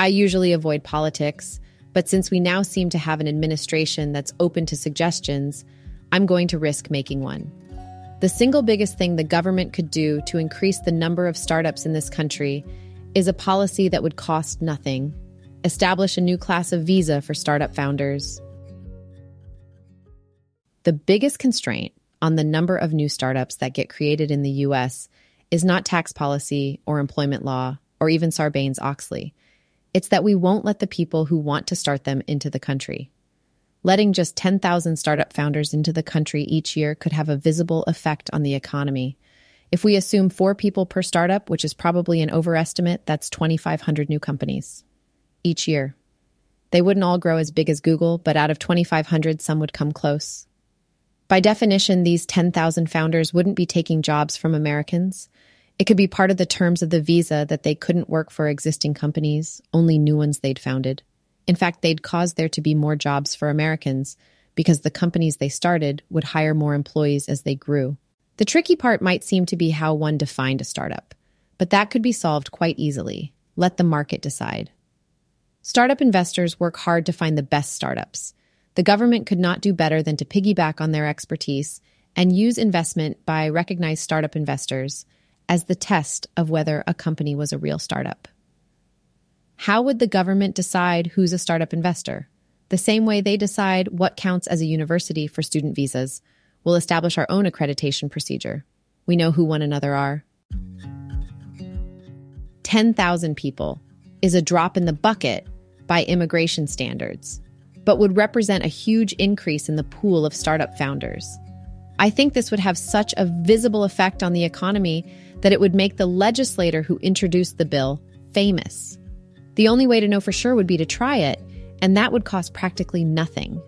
I usually avoid politics, but since we now seem to have an administration that's open to suggestions, I'm going to risk making one. The single biggest thing the government could do to increase the number of startups in this country is a policy that would cost nothing. Establish a new class of visa for startup founders. The biggest constraint on the number of new startups that get created in the US is not tax policy or employment law or even Sarbanes Oxley. It's that we won't let the people who want to start them into the country. Letting just 10,000 startup founders into the country each year could have a visible effect on the economy. If we assume four people per startup, which is probably an overestimate, that's 2,500 new companies each year. They wouldn't all grow as big as Google, but out of 2,500, some would come close. By definition, these 10,000 founders wouldn't be taking jobs from Americans. It could be part of the terms of the visa that they couldn't work for existing companies, only new ones they'd founded. In fact, they'd cause there to be more jobs for Americans because the companies they started would hire more employees as they grew. The tricky part might seem to be how one defined a startup, but that could be solved quite easily. Let the market decide. Startup investors work hard to find the best startups. The government could not do better than to piggyback on their expertise and use investment by recognized startup investors as the test of whether a company was a real startup. How would the government decide who's a startup investor? The same way they decide what counts as a university for student visas, we'll establish our own accreditation procedure. We know who one another are. 10,000 people is a drop in the bucket by immigration standards, but would represent a huge increase in the pool of startup founders. I think this would have such a visible effect on the economy that it would make the legislator who introduced the bill famous. The only way to know for sure would be to try it, and that would cost practically nothing.